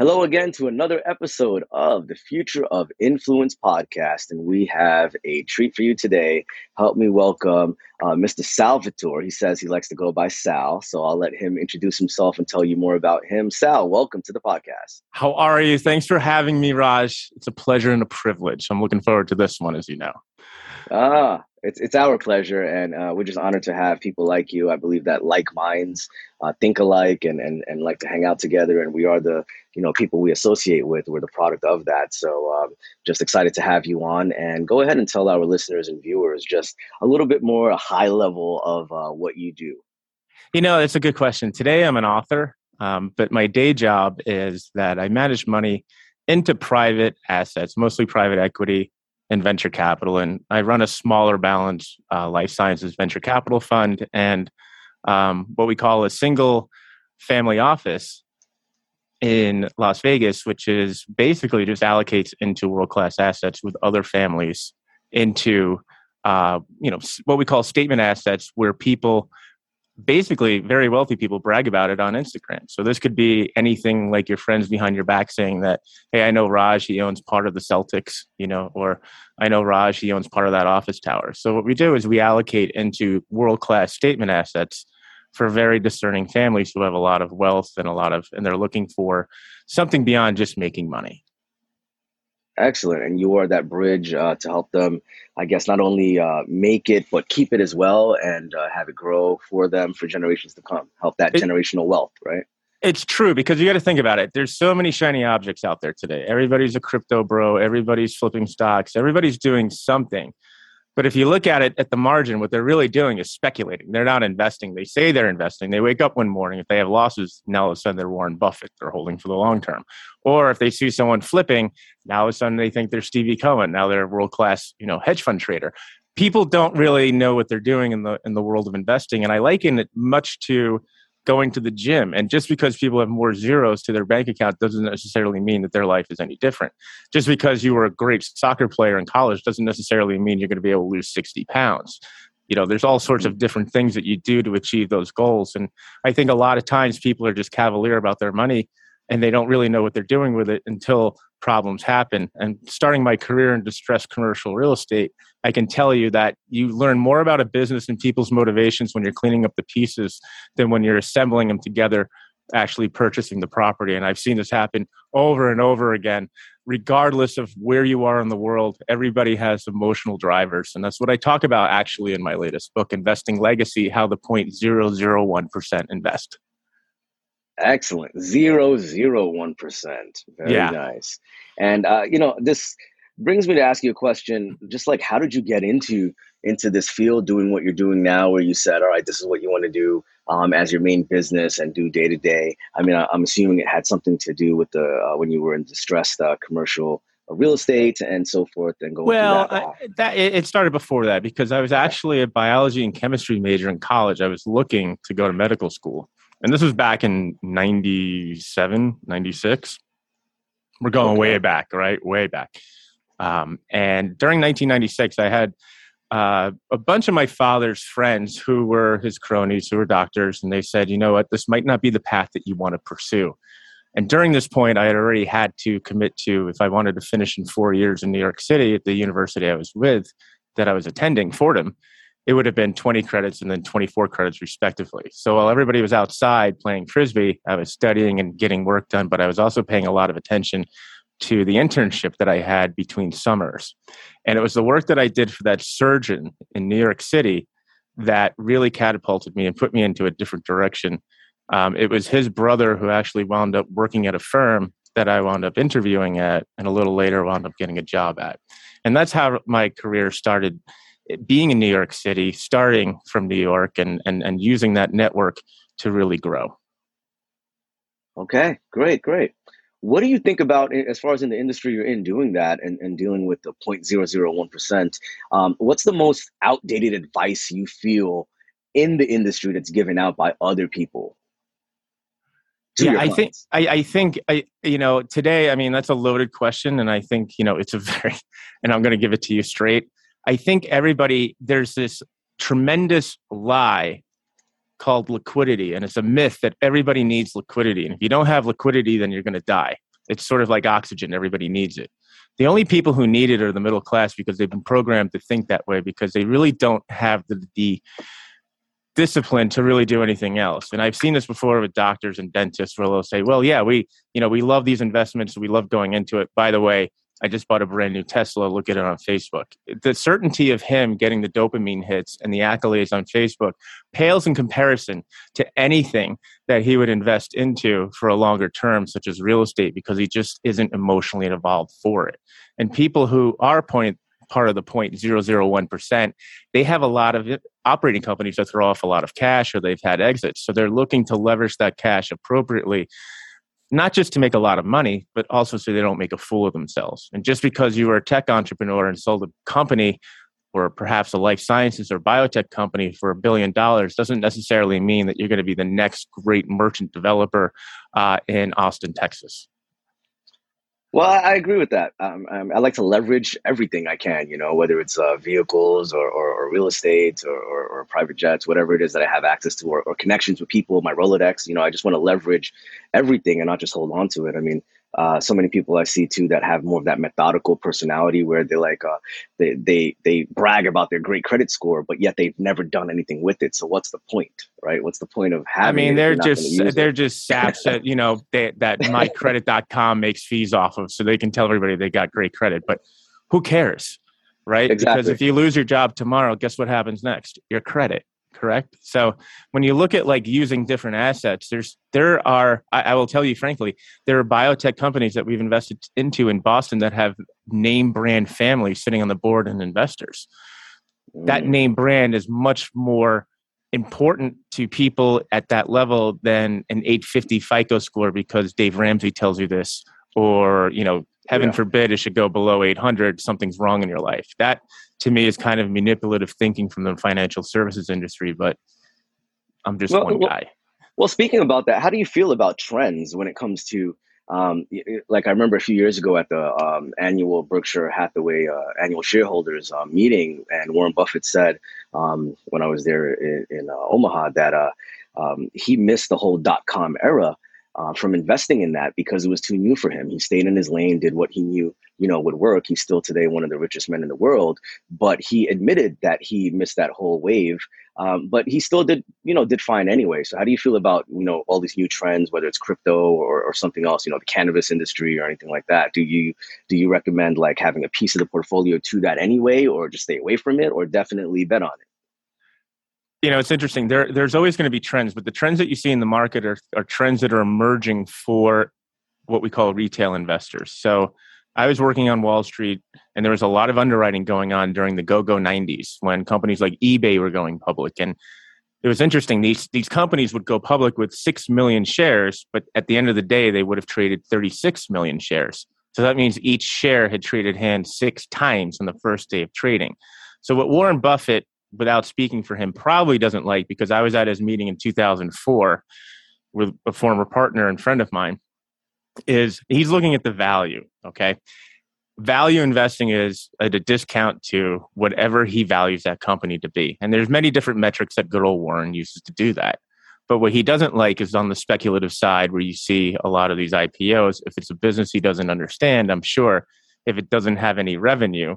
Hello again to another episode of the Future of Influence podcast. And we have a treat for you today. Help me welcome uh, Mr. Salvatore. He says he likes to go by Sal. So I'll let him introduce himself and tell you more about him. Sal, welcome to the podcast. How are you? Thanks for having me, Raj. It's a pleasure and a privilege. I'm looking forward to this one, as you know. Ah, it's it's our pleasure, and uh, we're just honored to have people like you. I believe that like minds uh, think alike and, and and like to hang out together, and we are the you know people we associate with. We're the product of that. So um, just excited to have you on, and go ahead and tell our listeners and viewers just a little bit more a high level of uh, what you do. You know, it's a good question. Today, I'm an author, um, but my day job is that I manage money into private assets, mostly private equity and venture capital. And I run a smaller balance uh, life sciences venture capital fund and um, what we call a single family office in Las Vegas, which is basically just allocates into world class assets with other families into uh, you know what we call statement assets, where people basically very wealthy people brag about it on Instagram. So this could be anything like your friends behind your back saying that, hey, I know Raj, he owns part of the Celtics, you know, or I know Raj, he owns part of that office tower. So what we do is we allocate into world class statement assets for very discerning families who have a lot of wealth and a lot of and they're looking for something beyond just making money. Excellent. And you are that bridge uh, to help them, I guess, not only uh, make it, but keep it as well and uh, have it grow for them for generations to come. Help that it, generational wealth, right? It's true because you got to think about it. There's so many shiny objects out there today. Everybody's a crypto bro, everybody's flipping stocks, everybody's doing something. But if you look at it at the margin, what they're really doing is speculating. They're not investing. They say they're investing. They wake up one morning. If they have losses, now all of a sudden they're Warren Buffett. They're holding for the long term. Or if they see someone flipping, now all of a sudden they think they're Stevie Cohen. Now they're a world class, you know, hedge fund trader. People don't really know what they're doing in the in the world of investing. And I liken it much to going to the gym. And just because people have more zeros to their bank account doesn't necessarily mean that their life is any different. Just because you were a great soccer player in college doesn't necessarily mean you're going to be able to lose 60 pounds. You know, there's all sorts of mm-hmm. different things that you do to achieve those goals. And I think a lot of times people are just cavalier about their money and they don't really know what they're doing with it until problems happen. And starting my career in distressed commercial real estate, I can tell you that you learn more about a business and people's motivations when you're cleaning up the pieces than when you're assembling them together, actually purchasing the property. And I've seen this happen over and over again. Regardless of where you are in the world, everybody has emotional drivers. And that's what I talk about actually in my latest book, Investing Legacy How the 0.001% Invest. Excellent. Zero zero one percent. Very yeah. nice. And uh, you know, this brings me to ask you a question. Just like, how did you get into into this field, doing what you're doing now, where you said, "All right, this is what you want to do um, as your main business and do day to day." I mean, I, am assuming it had something to do with the uh, when you were in distressed uh, commercial uh, real estate and so forth and going well that, I, that, it started before that because i was actually a biology and chemistry major in college i was looking to go to medical school and this was back in 97 96 we're going okay. way back right? Way back. Um, and during 1996 i had uh, a bunch of my father's friends who were his cronies who were doctors and they said you know what? This might not be the path that you want to pursue. And during this point i had already had to commit to if i wanted to finish in four years in new york city at the university i was with that i was attending fordham it would have been 20 credits and then 24 credits respectively. So while everybody was outside playing frisbee, I was studying and getting work done, but I was also paying a lot of attention to the internship that I had between summers. And it was the work that I did for that surgeon in New York City that really catapulted me and put me into a different direction. Um, it was his brother who actually wound up working at a firm that I wound up interviewing at, and a little later wound up getting a job at. And that's how my career started being in New York City, starting from New York, and and and using that network to really grow. Okay, great, great. what do you think about as far as in the industry you're in doing that and, and dealing with the 0.001%? Um, what's the most outdated advice you feel in the industry that's given out by other people? Yeah, I think I, I think I you know today I mean that's a loaded question and I think you know it's a very and I'm going to give it to you straight. I think everybody there's this tremendous lie called liquidity. And it's a myth that everybody needs liquidity. And if you don't have liquidity, then you're going to die. It's sort of like oxygen, everybody needs it. The only people who need it are the middle class because they've been programmed to think that way because they really don't have the, the discipline to really do anything else. And I've seen this before with doctors and dentists where they'll say, well, yeah, we, you know, we love these investments. We love going into it. By the way, I just bought a brand new Tesla. Look at it on Facebook. The certainty of him getting the dopamine hits and the accolades on Facebook pales in comparison to anything that he would invest into for a longer term, such as real estate, because he just isn't emotionally involved for it. And people who are point, part of the 0.001%, they have a lot of operating companies that throw off a lot of cash or they've had exits. So they're looking to leverage that cash appropriately not just to make a lot of money, but also so they don't make a fool of themselves. And just because you were a tech entrepreneur and sold a company or perhaps a life sciences or biotech company for a billion dollars doesn't necessarily mean that you're going to be the next great merchant developer uh, in Austin, Texas. Well, I agree with that. Um, um, I like to leverage everything I can, you know, whether it's uh, vehicles or, or, or, real estate or, or, or, private jets, whatever it is that I have access to, or, connections with people, my Rolodex. You know, I just want to leverage everything and not just hold on to it. I mean, uh, so many people I see too that have more of that methodical personality where they're like uh, they they they brag about their great credit score, but yet they've never done anything with it. So what's the point, right? What's the point of having? I mean, they're just they're it? just saps that you know they, that mycredit.com makes fees off of, so they can tell everybody they got great credit. But who cares, right? Exactly. Because if you lose your job tomorrow, guess what happens next? Your credit correct so when you look at like using different assets there's there are I, I, will tell you frankly there are biotech companies that we've invested into in boston that have name brand families sitting on the board and investors mm. that name brand is much more important to people at that level than an 850 fico score because dave ramsey tells you this or you know heaven yeah. forbid it should go below 800 something's wrong in your life that to me is kind of manipulative thinking from the financial services industry but i'm just well, one well, guy. well speaking about that how do you feel about trends when it comes to um, like I remember a few years ago at the um, annual Berkshire Hathaway uh, annual shareholders uh, meeting, and Warren Buffett said um, when I was there in, in uh, Omaha that uh, um, he missed the whole dot com era uh, from investing in that because it was too new for him. He stayed in his lane, did what he knew, you know, would work. He's still today one of the richest men in the world, but he admitted that he missed that whole wave. Um, but he still did, you know, did fine anyway. So how do you feel about, you know, all these new trends, whether it's crypto or, or something else, you know, the cannabis industry or anything like that? Do you do you recommend like having a piece of the portfolio to that anyway, or just stay away from it, or definitely bet on it? You know it's interesting. There there's always going to be trends but the trends that you see in the market are, are trends that are emerging for what we call retail investors. So i was working on wall street and there was a lot of underwriting going on during the go-go 90s when companies like ebay were going public and it was interesting. These these companies would go public with 6 million shares but at the end of the day they would have traded 36 million shares. So that means each share had traded hands six times on the first day of trading. So what warren buffett without speaking for him, probably doesn't like because I was at his meeting in 2004 with a former partner and friend of mine. Is he's looking at the value? Okay, value investing is at a discount to whatever he values that company to be, and there's many different metrics that good old Warren uses to do that. But what he doesn't like is on the speculative side, where you see a lot of these IPOs. If it's a business he doesn't understand, I'm sure if it doesn't have any revenue,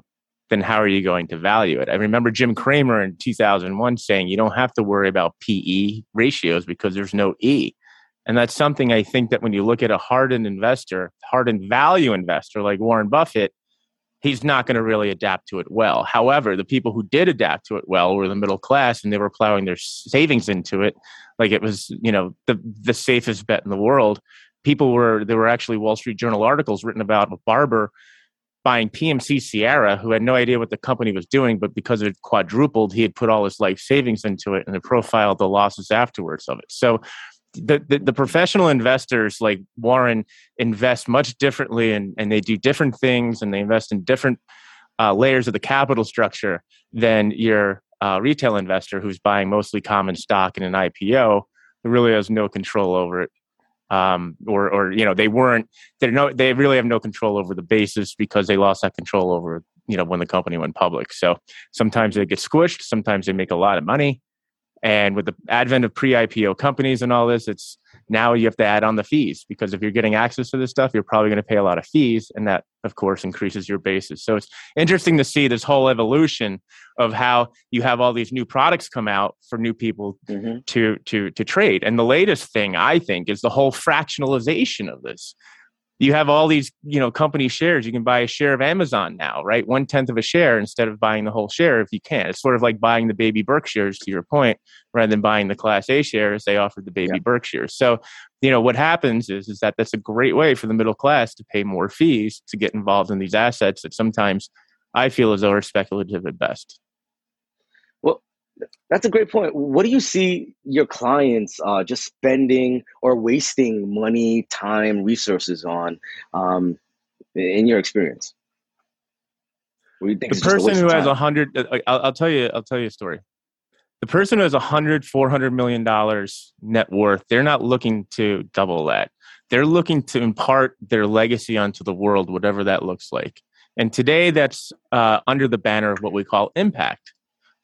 then how are you going to value it? I remember Jim Cramer in 2001 saying you don't have to worry about PE ratios because there's no E. And that's something I think that when you look at a hardened investor, hardened value investor like Warren Buffett, he's not going to really adapt to it well. However, the people who did adapt to it well were the middle class and they were plowing their savings into it like it was, you know, the the safest bet in the world. People were there were actually Wall Street Journal articles written about a barber buying PMC Sierra, who had no idea what the company was doing, but because it quadrupled, he had put all his life savings into it and it profiled the losses afterwards of it. So the, the, the professional investors like Warren invest much differently and, and they do different things and they invest in different uh, layers of the capital structure than your uh, retail investor who's buying mostly common stock in an IPO who really has no control over it. Um, or, or you know, they weren't. They're no. They really have no control over the basis because they lost that control over you know when the company went public. So sometimes they get squished. Sometimes they make a lot of money. And with the advent of pre-IPO companies and all this, it's now you have to add on the fees because if you're getting access to this stuff, you're probably going to pay a lot of fees, and that, of course, increases your basis. So it's interesting to see this whole evolution of how you have all these new products come out for new people mm-hmm. to to to trade. And the latest thing I think is the whole fractionalization of this you have all these you know company shares. You can buy a share of amazon now right? One tenth of a share instead of buying the whole share if you can. It's sort of like buying the baby berkshires to your point rather than buying the class a shares they offered the baby yeah. berkshires so you know what happens is is that that's a great way for the middle class to pay more fees to get involved in these assets that sometimes i feel as though are speculative at best that's a great point. What do you see your clients uh, just spending or wasting money, time, resources on um, in your experience? the person who has a hundred, uh, I'll, I'll, tell you, I'll tell you a story. The person who has a hundred, four hundred million dollars net worth, they're not looking to double that. They're looking to impart their legacy onto the world, whatever that looks like. And today, that's uh, under the banner of what we call impact.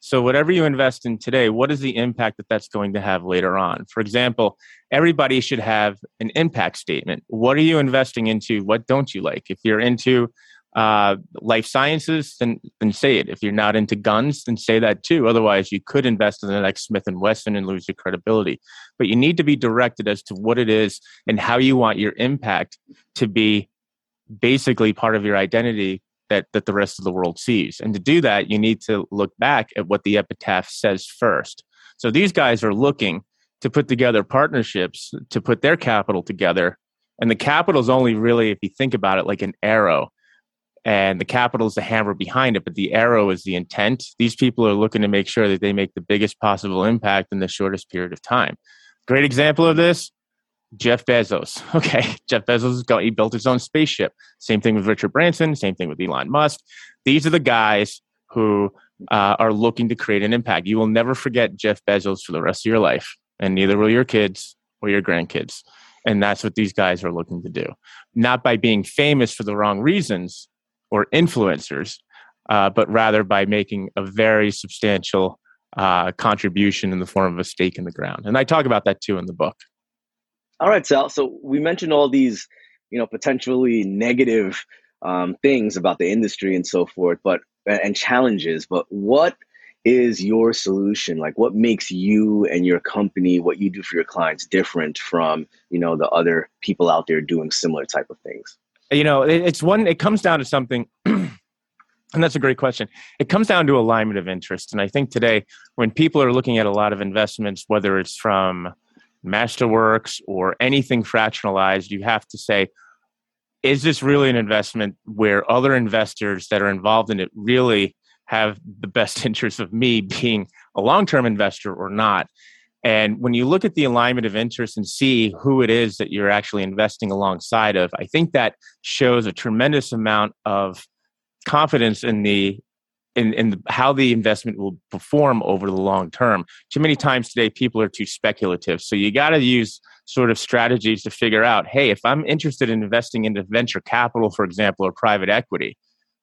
So, whatever you invest in today, what is the impact that that's going to have later on? For example, everybody should have an impact statement. What are you investing into? What don't you like? If you're into uh, life sciences, then then say it. If you're not into guns, then say that too. Otherwise, you could invest in the next Smith and Wesson and lose your credibility. But you need to be directed as to what it is and how you want your impact to be basically part of your identity that that the rest of the world sees. And to do that, you need to look back at what the epitaph says first. So these guys are looking to put together partnerships to put their capital together. And the capital is only really, if you think about it, like an arrow. And the capital is the hammer behind it, but the arrow is the intent. These people are looking to make sure that they make the biggest possible impact in the shortest period of time. Great example of this Jeff Bezos. Okay, Jeff Bezos got he built his own spaceship. Same thing with Richard Branson. Same thing with Elon Musk. These are the guys who uh, are looking to create an impact. You will never forget Jeff Bezos for the rest of your life, and neither will your kids or your grandkids. And that's what these guys are looking to do. Not by being famous for the wrong reasons or influencers, uh, but rather by making a very substantial uh, contribution in the form of a stake in the ground. And I talk about that too in the book. All right, Sal. So we mentioned all these, you know, potentially negative um, things about the industry and so forth, but and challenges. But what is your solution? Like, what makes you and your company, what you do for your clients, different from you know the other people out there doing similar type of things? You know, it's one. It comes down to something. And that's a great question. It comes down to alignment of interest. And I think today, when people are looking at a lot of investments, whether it's from Masterworks or anything fractionalized, you have to say, is this really an investment where other investors that are involved in it really have the best interest of me being a long term investor or not? And when you look at the alignment of interest and see who it is that you're actually investing alongside of, I think that shows a tremendous amount of confidence in the in, in how the investment will perform over the long term. Too many times today, people are too speculative. So you got to use sort of strategies to figure out hey, if I'm interested in investing into venture capital, for example, or private equity,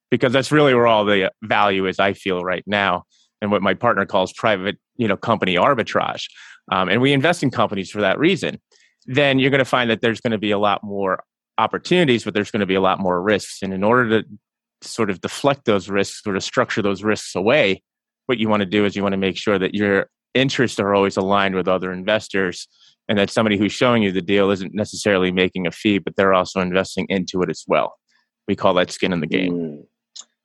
because that's really where all the value is, I feel right now, and what my partner calls private you know, company arbitrage. Um, and we invest in companies for that reason. Then you're going to find that there's going to be a lot more opportunities, but there's going to be a lot more risks. And in order to sort of deflect those risks or to structure those risks away, what you want to do is you want to make sure that your interests are always aligned with other investors and that somebody who's showing you the deal isn't necessarily making a fee, but they're also investing into it as well. We call that skin in the game. Mm,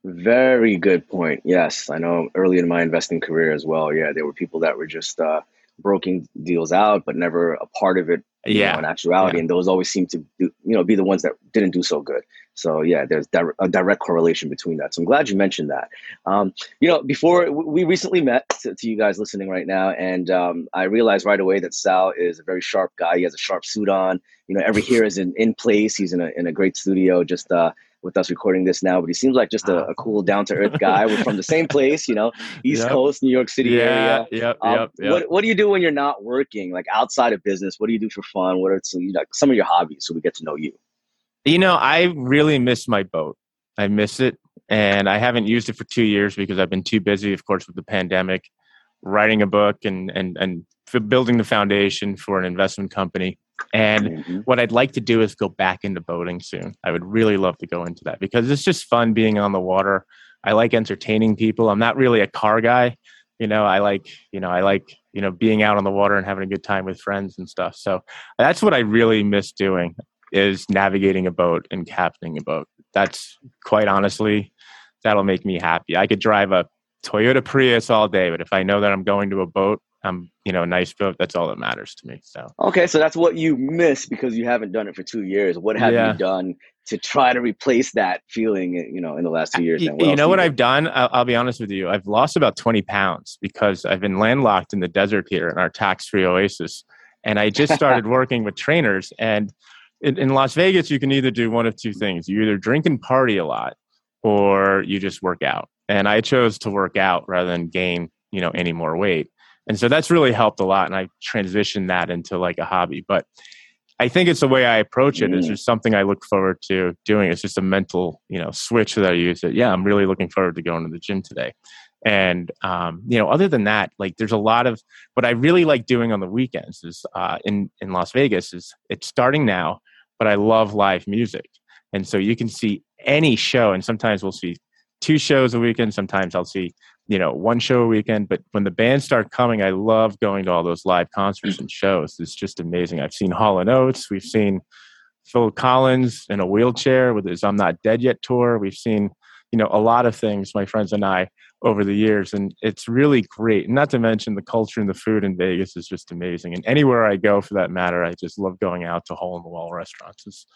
very good point. Yes, I know early in my investing career as well. Yeah, there were people that were just uh, broking deals out, but never a part of it yeah know, in actuality. Yeah. and those always seem to do, you know be the ones that didn't do so good. So yeah there's a direct correlation between that. So i'm glad you mentioned that. Um, you know before we recently met to, to, you guys listening right now and um, i realized right away that sal is a very sharp guy. He has a sharp suit on. You know every hair is in, in place. He's in a, in a great studio. Just uh, with us recording this now, but he seems like just a, a cool, down to earth guy. We're from the same place, you know, East yep. Coast, New York City yeah, area. Yep, um, yep, yep. What, what do you do when you're not working, like outside of business? What do you do for fun? What are some, like, some of your hobbies so we get to know you? You know, I really miss my boat. I miss it. And I haven't used it for two years because I've been too busy, of course, with the pandemic, writing a book and, and, and building the foundation for an investment company. And mm-hmm. what I'd like to do is go back into boating soon. I would really love to go into that because it's just fun being on the water. I like entertaining people. I'm not really a car guy. You know, I like, you know, I like, you know, being out on the water and having a good time with friends and stuff. So that's what I really miss doing is navigating a boat and captaining a boat. That's quite honestly, that'll make me happy. I could drive a Toyota Prius all day, but if I know that I'm going to a boat, I'm you know nice boat. That's all that matters to me. So okay, so that's what you miss because you haven't done it for two years. What have yeah. you done to try to replace that feeling? You know, in the last two years. You, you know what I've done? I'll, I'll, be honest with you. I've lost about twenty pounds because I've been landlocked in the desert here in our tax-free oasis, and I just started working with trainers. And in, in Las Vegas, you can either do one of two things: you either drink and party a lot, or you just work out. And I chose to work out rather than gain you know any more weight and so that's really helped a lot and i transitioned that into like a hobby. But i think it's the way i approach it mm. is just something i look forward to doing. It's just a mental you know switch that i use that yeah i'm really looking forward to going to the gym today. And um, you know other than that like there's a lot of what i really like doing on the weekends is uh, in in las vegas is it's starting now but i love live music. And so you can see any show and sometimes we'll see two shows a weekend sometimes i'll see you know one show a weekend but when the bands start coming i love going to all those live concerts and shows. It's just amazing. I've seen hall and oates. We've seen phil collins in a wheelchair with his i'm not dead yet tour. We've seen you know a lot of things my friends and i over the years and it's really great. Not to mention the culture and the food in vegas is just amazing. And anywhere i go for that matter i just love going out to hole in the wall restaurants. It's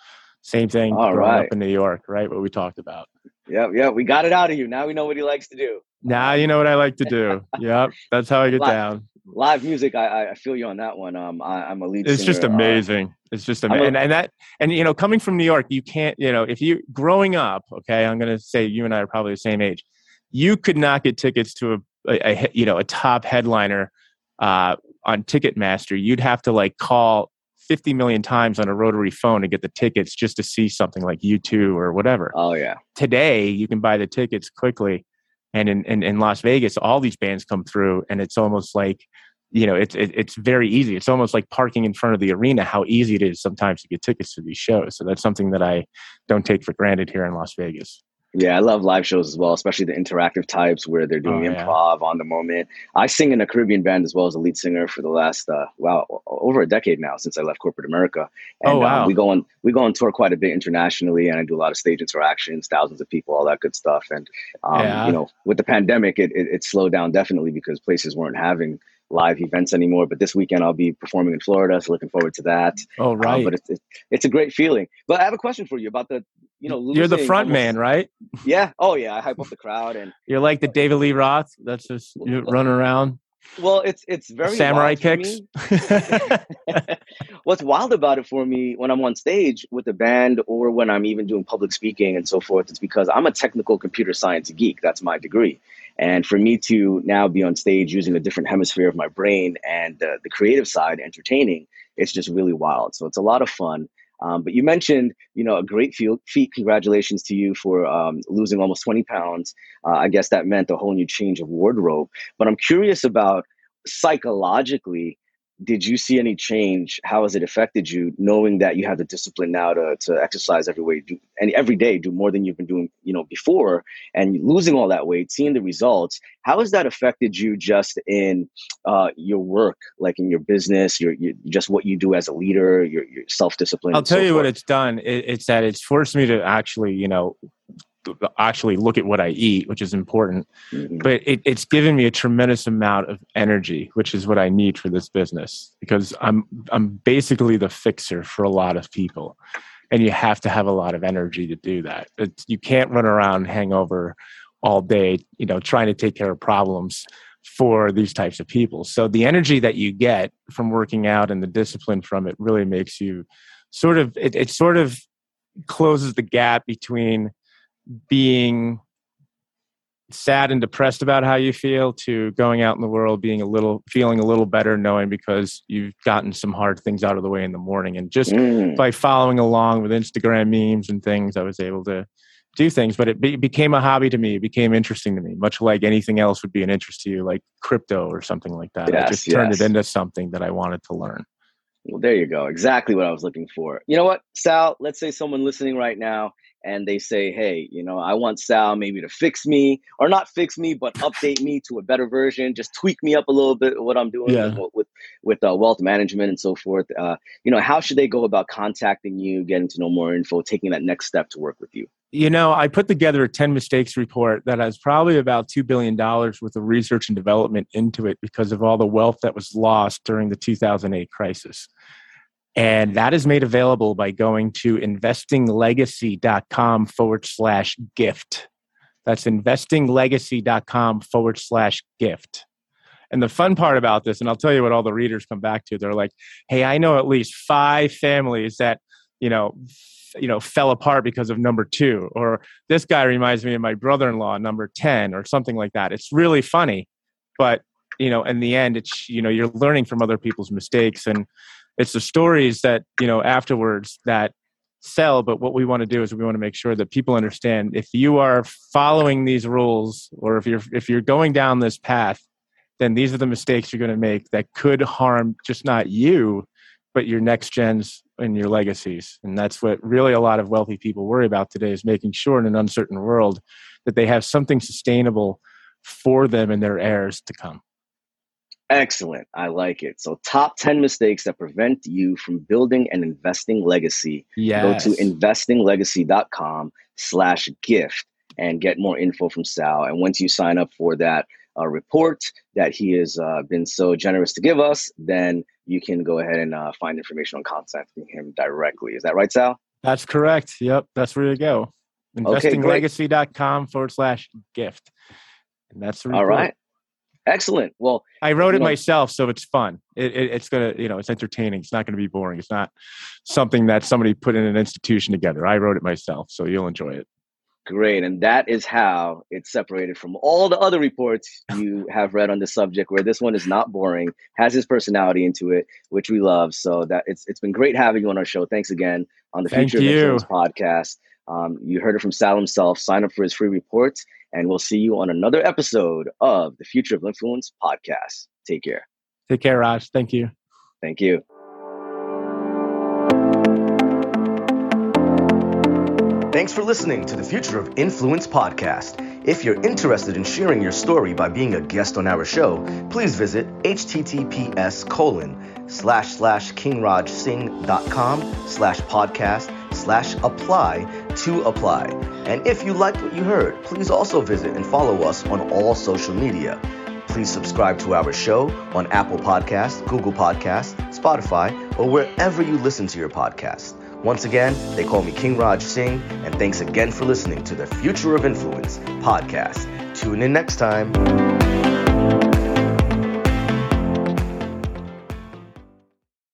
same thing All right. up in new york right? What we talked about. Yeah yeah we got it out of you. Now we know what he likes to do now you know what I like to do. yep, that's how I get live, down. Live music, I, I feel you on that one. Um, I, am a lead. It's singer. just uh, amazing. Uh, it's just amazing, and, and that, and you know, coming from New York, you can't, you know, if you growing up, okay, I'm gonna say you and I are probably the same age. You could not get tickets to a, a, a you know, a top headliner uh, on Ticketmaster. You'd have to like call 50 million times on a rotary phone to get the tickets just to see something like U2 or whatever. Oh yeah. Today you can buy the tickets quickly and in, in, in las vegas all these bands come through and it's almost like you know it's it, it's very easy. It's almost like parking in front of the arena how easy it is sometimes to get tickets to these shows. So that's something that i don't take for granted here in las vegas yeah, I love live shows as well, especially the interactive types where they're doing oh, improv yeah. on the moment. I sing in a Caribbean band as well as a lead singer for the last uh, wow over a decade now since I left corporate America. And oh, um, wow. um, we go on we go on tour quite a bit internationally, and I do a lot of stage interactions, thousands of people, all that good stuff. And um, yeah. you know, with the pandemic, it, it, it slowed down definitely because places weren't having live events anymore. But this weekend I'll be performing in Florida, so looking forward to that. Oh, um, right. but it's, it's, it's a great feeling. But I have a question for you about the you know you're the front almost, man, right? Yeah. Oh yeah. I hype up the crowd and you're like the David Lee Roth. That's just you run around. Well, it's it's very samurai kicks. What's wild about it for me when I'm on stage with a band or when I'm even doing public speaking and so forth, it's because I'm a technical computer science geek. That's my degree. And for me to now be on stage using a different hemisphere of my brain and uh, the creative side, entertaining, it's just really wild. So it's a lot of fun. Um, but you mentioned, you know, a great feat. Congratulations to you for um, losing almost 20 pounds. Uh, I guess that meant a whole new change of wardrobe. But I'm curious about psychologically did you see any change? How has it affected you, knowing that you have the discipline now to, to exercise every way, do, and every day do more than you've been doing, you know, before, and losing all that weight, seeing the results? How has that affected you just in uh, your work, like in your business, your, your, just what you do as a leader, your, your self discipline? I'll tell so you forth? what it's done. It, it's that it's forced me to actually, you know, actually look at what I eat, which is important. Mm-hmm. But it, it's given me a tremendous amount of energy, which is what I need for this business because I'm I'm basically the fixer for a lot of people, and you have to have a lot of energy to do that. It's, you can't run around hangover all day, you know, trying to take care of problems for these types of people. So the energy that you get from working out and the discipline from it really makes you sort of it, it sort of closes the gap between being sad and depressed about how you feel to going out in the world being a little feeling a little better knowing because you've gotten some hard things out of the way in the morning. And just mm. by following along with instagram memes and things i was able to do things. But it be, became a hobby to me. It became interesting to me much like anything else would be an interest to you like crypto or something like that. Yes, i just turned yes. it into something that i wanted to learn. Well there you go. Exactly what i was looking for. You know what sal? Let's say someone listening right now and they say, hey, you know, I want Sal maybe to fix me or not fix me, but update me to a better version, just tweak me up a little bit what I'm doing yeah. with with, with uh, wealth management and so forth. Uh, you know, how should they go about contacting you, getting to know more info, taking that next step to work with you? You know, I put together a 10 mistakes report that has probably about $2 billion worth of research and development into it because of all the wealth that was lost during the 2008 crisis. And that is made available by going to investinglegacy.com forward slash gift. That's investinglegacy.com forward slash gift. And the fun part about this, and I'll tell you what all the readers come back to, they're like, hey, I know at least five families that, you know, you know, fell apart because of number two, or this guy reminds me of my brother-in-law, number 10, or something like that. It's really funny, but you know, in the end, it's you know, you're learning from other people's mistakes. And it's the stories that you know afterwards that sell but what we want to do is we want to make sure that people understand if you are following these rules or if you're if you're going down this path then these are the mistakes you're going to make that could harm just not you but your next gens and your legacies. And that's what really a lot of wealthy people worry about today is making sure in an uncertain world that they have something sustainable for them and their heirs to come Excellent. I like it. So, top 10 mistakes that prevent you from building an investing legacy. Yes. Go to investinglegacy.com slash gift and get more info from Sal. And once you sign up for that uh, report that he has uh, been so generous to give us, then you can go ahead and uh, find information on contacting him directly. Is that right, Sal? That's correct. Yep. That's where you go. Investinglegacy.com okay, forward slash gift. And that's the report. All right. Excellent. Well, I wrote it know, myself, so it's fun. It, it, it's gonna, you know, it's entertaining. It's not gonna be boring. It's not something that somebody put in an institution together. I wrote it myself, so you'll enjoy it. Great, and that is how it's separated from all the other reports you have read on the subject. Where this one is not boring, has his personality into it, which we love. So that it's it's been great having you on our show. Thanks again on the Thank Future you. of podcast. Um, you heard it from Sal himself. Sign up for his free reports, and we'll see you on another episode of the Future of Influence podcast. Take care. Take care, Raj. Thank you. Thank you. Thanks for listening to the Future of Influence podcast. If you're interested in sharing your story by being a guest on our show, please visit https colon slash slash kingrajsingh.com slash podcast slash apply to apply. And if you liked what you heard, please also visit and follow us on all social media. Please subscribe to our show on Apple Podcasts, Google Podcasts, Spotify, or wherever you listen to your podcast. Once again, they call me King Raj Singh, and thanks again for listening to the Future of Influence podcast. Tune in next time.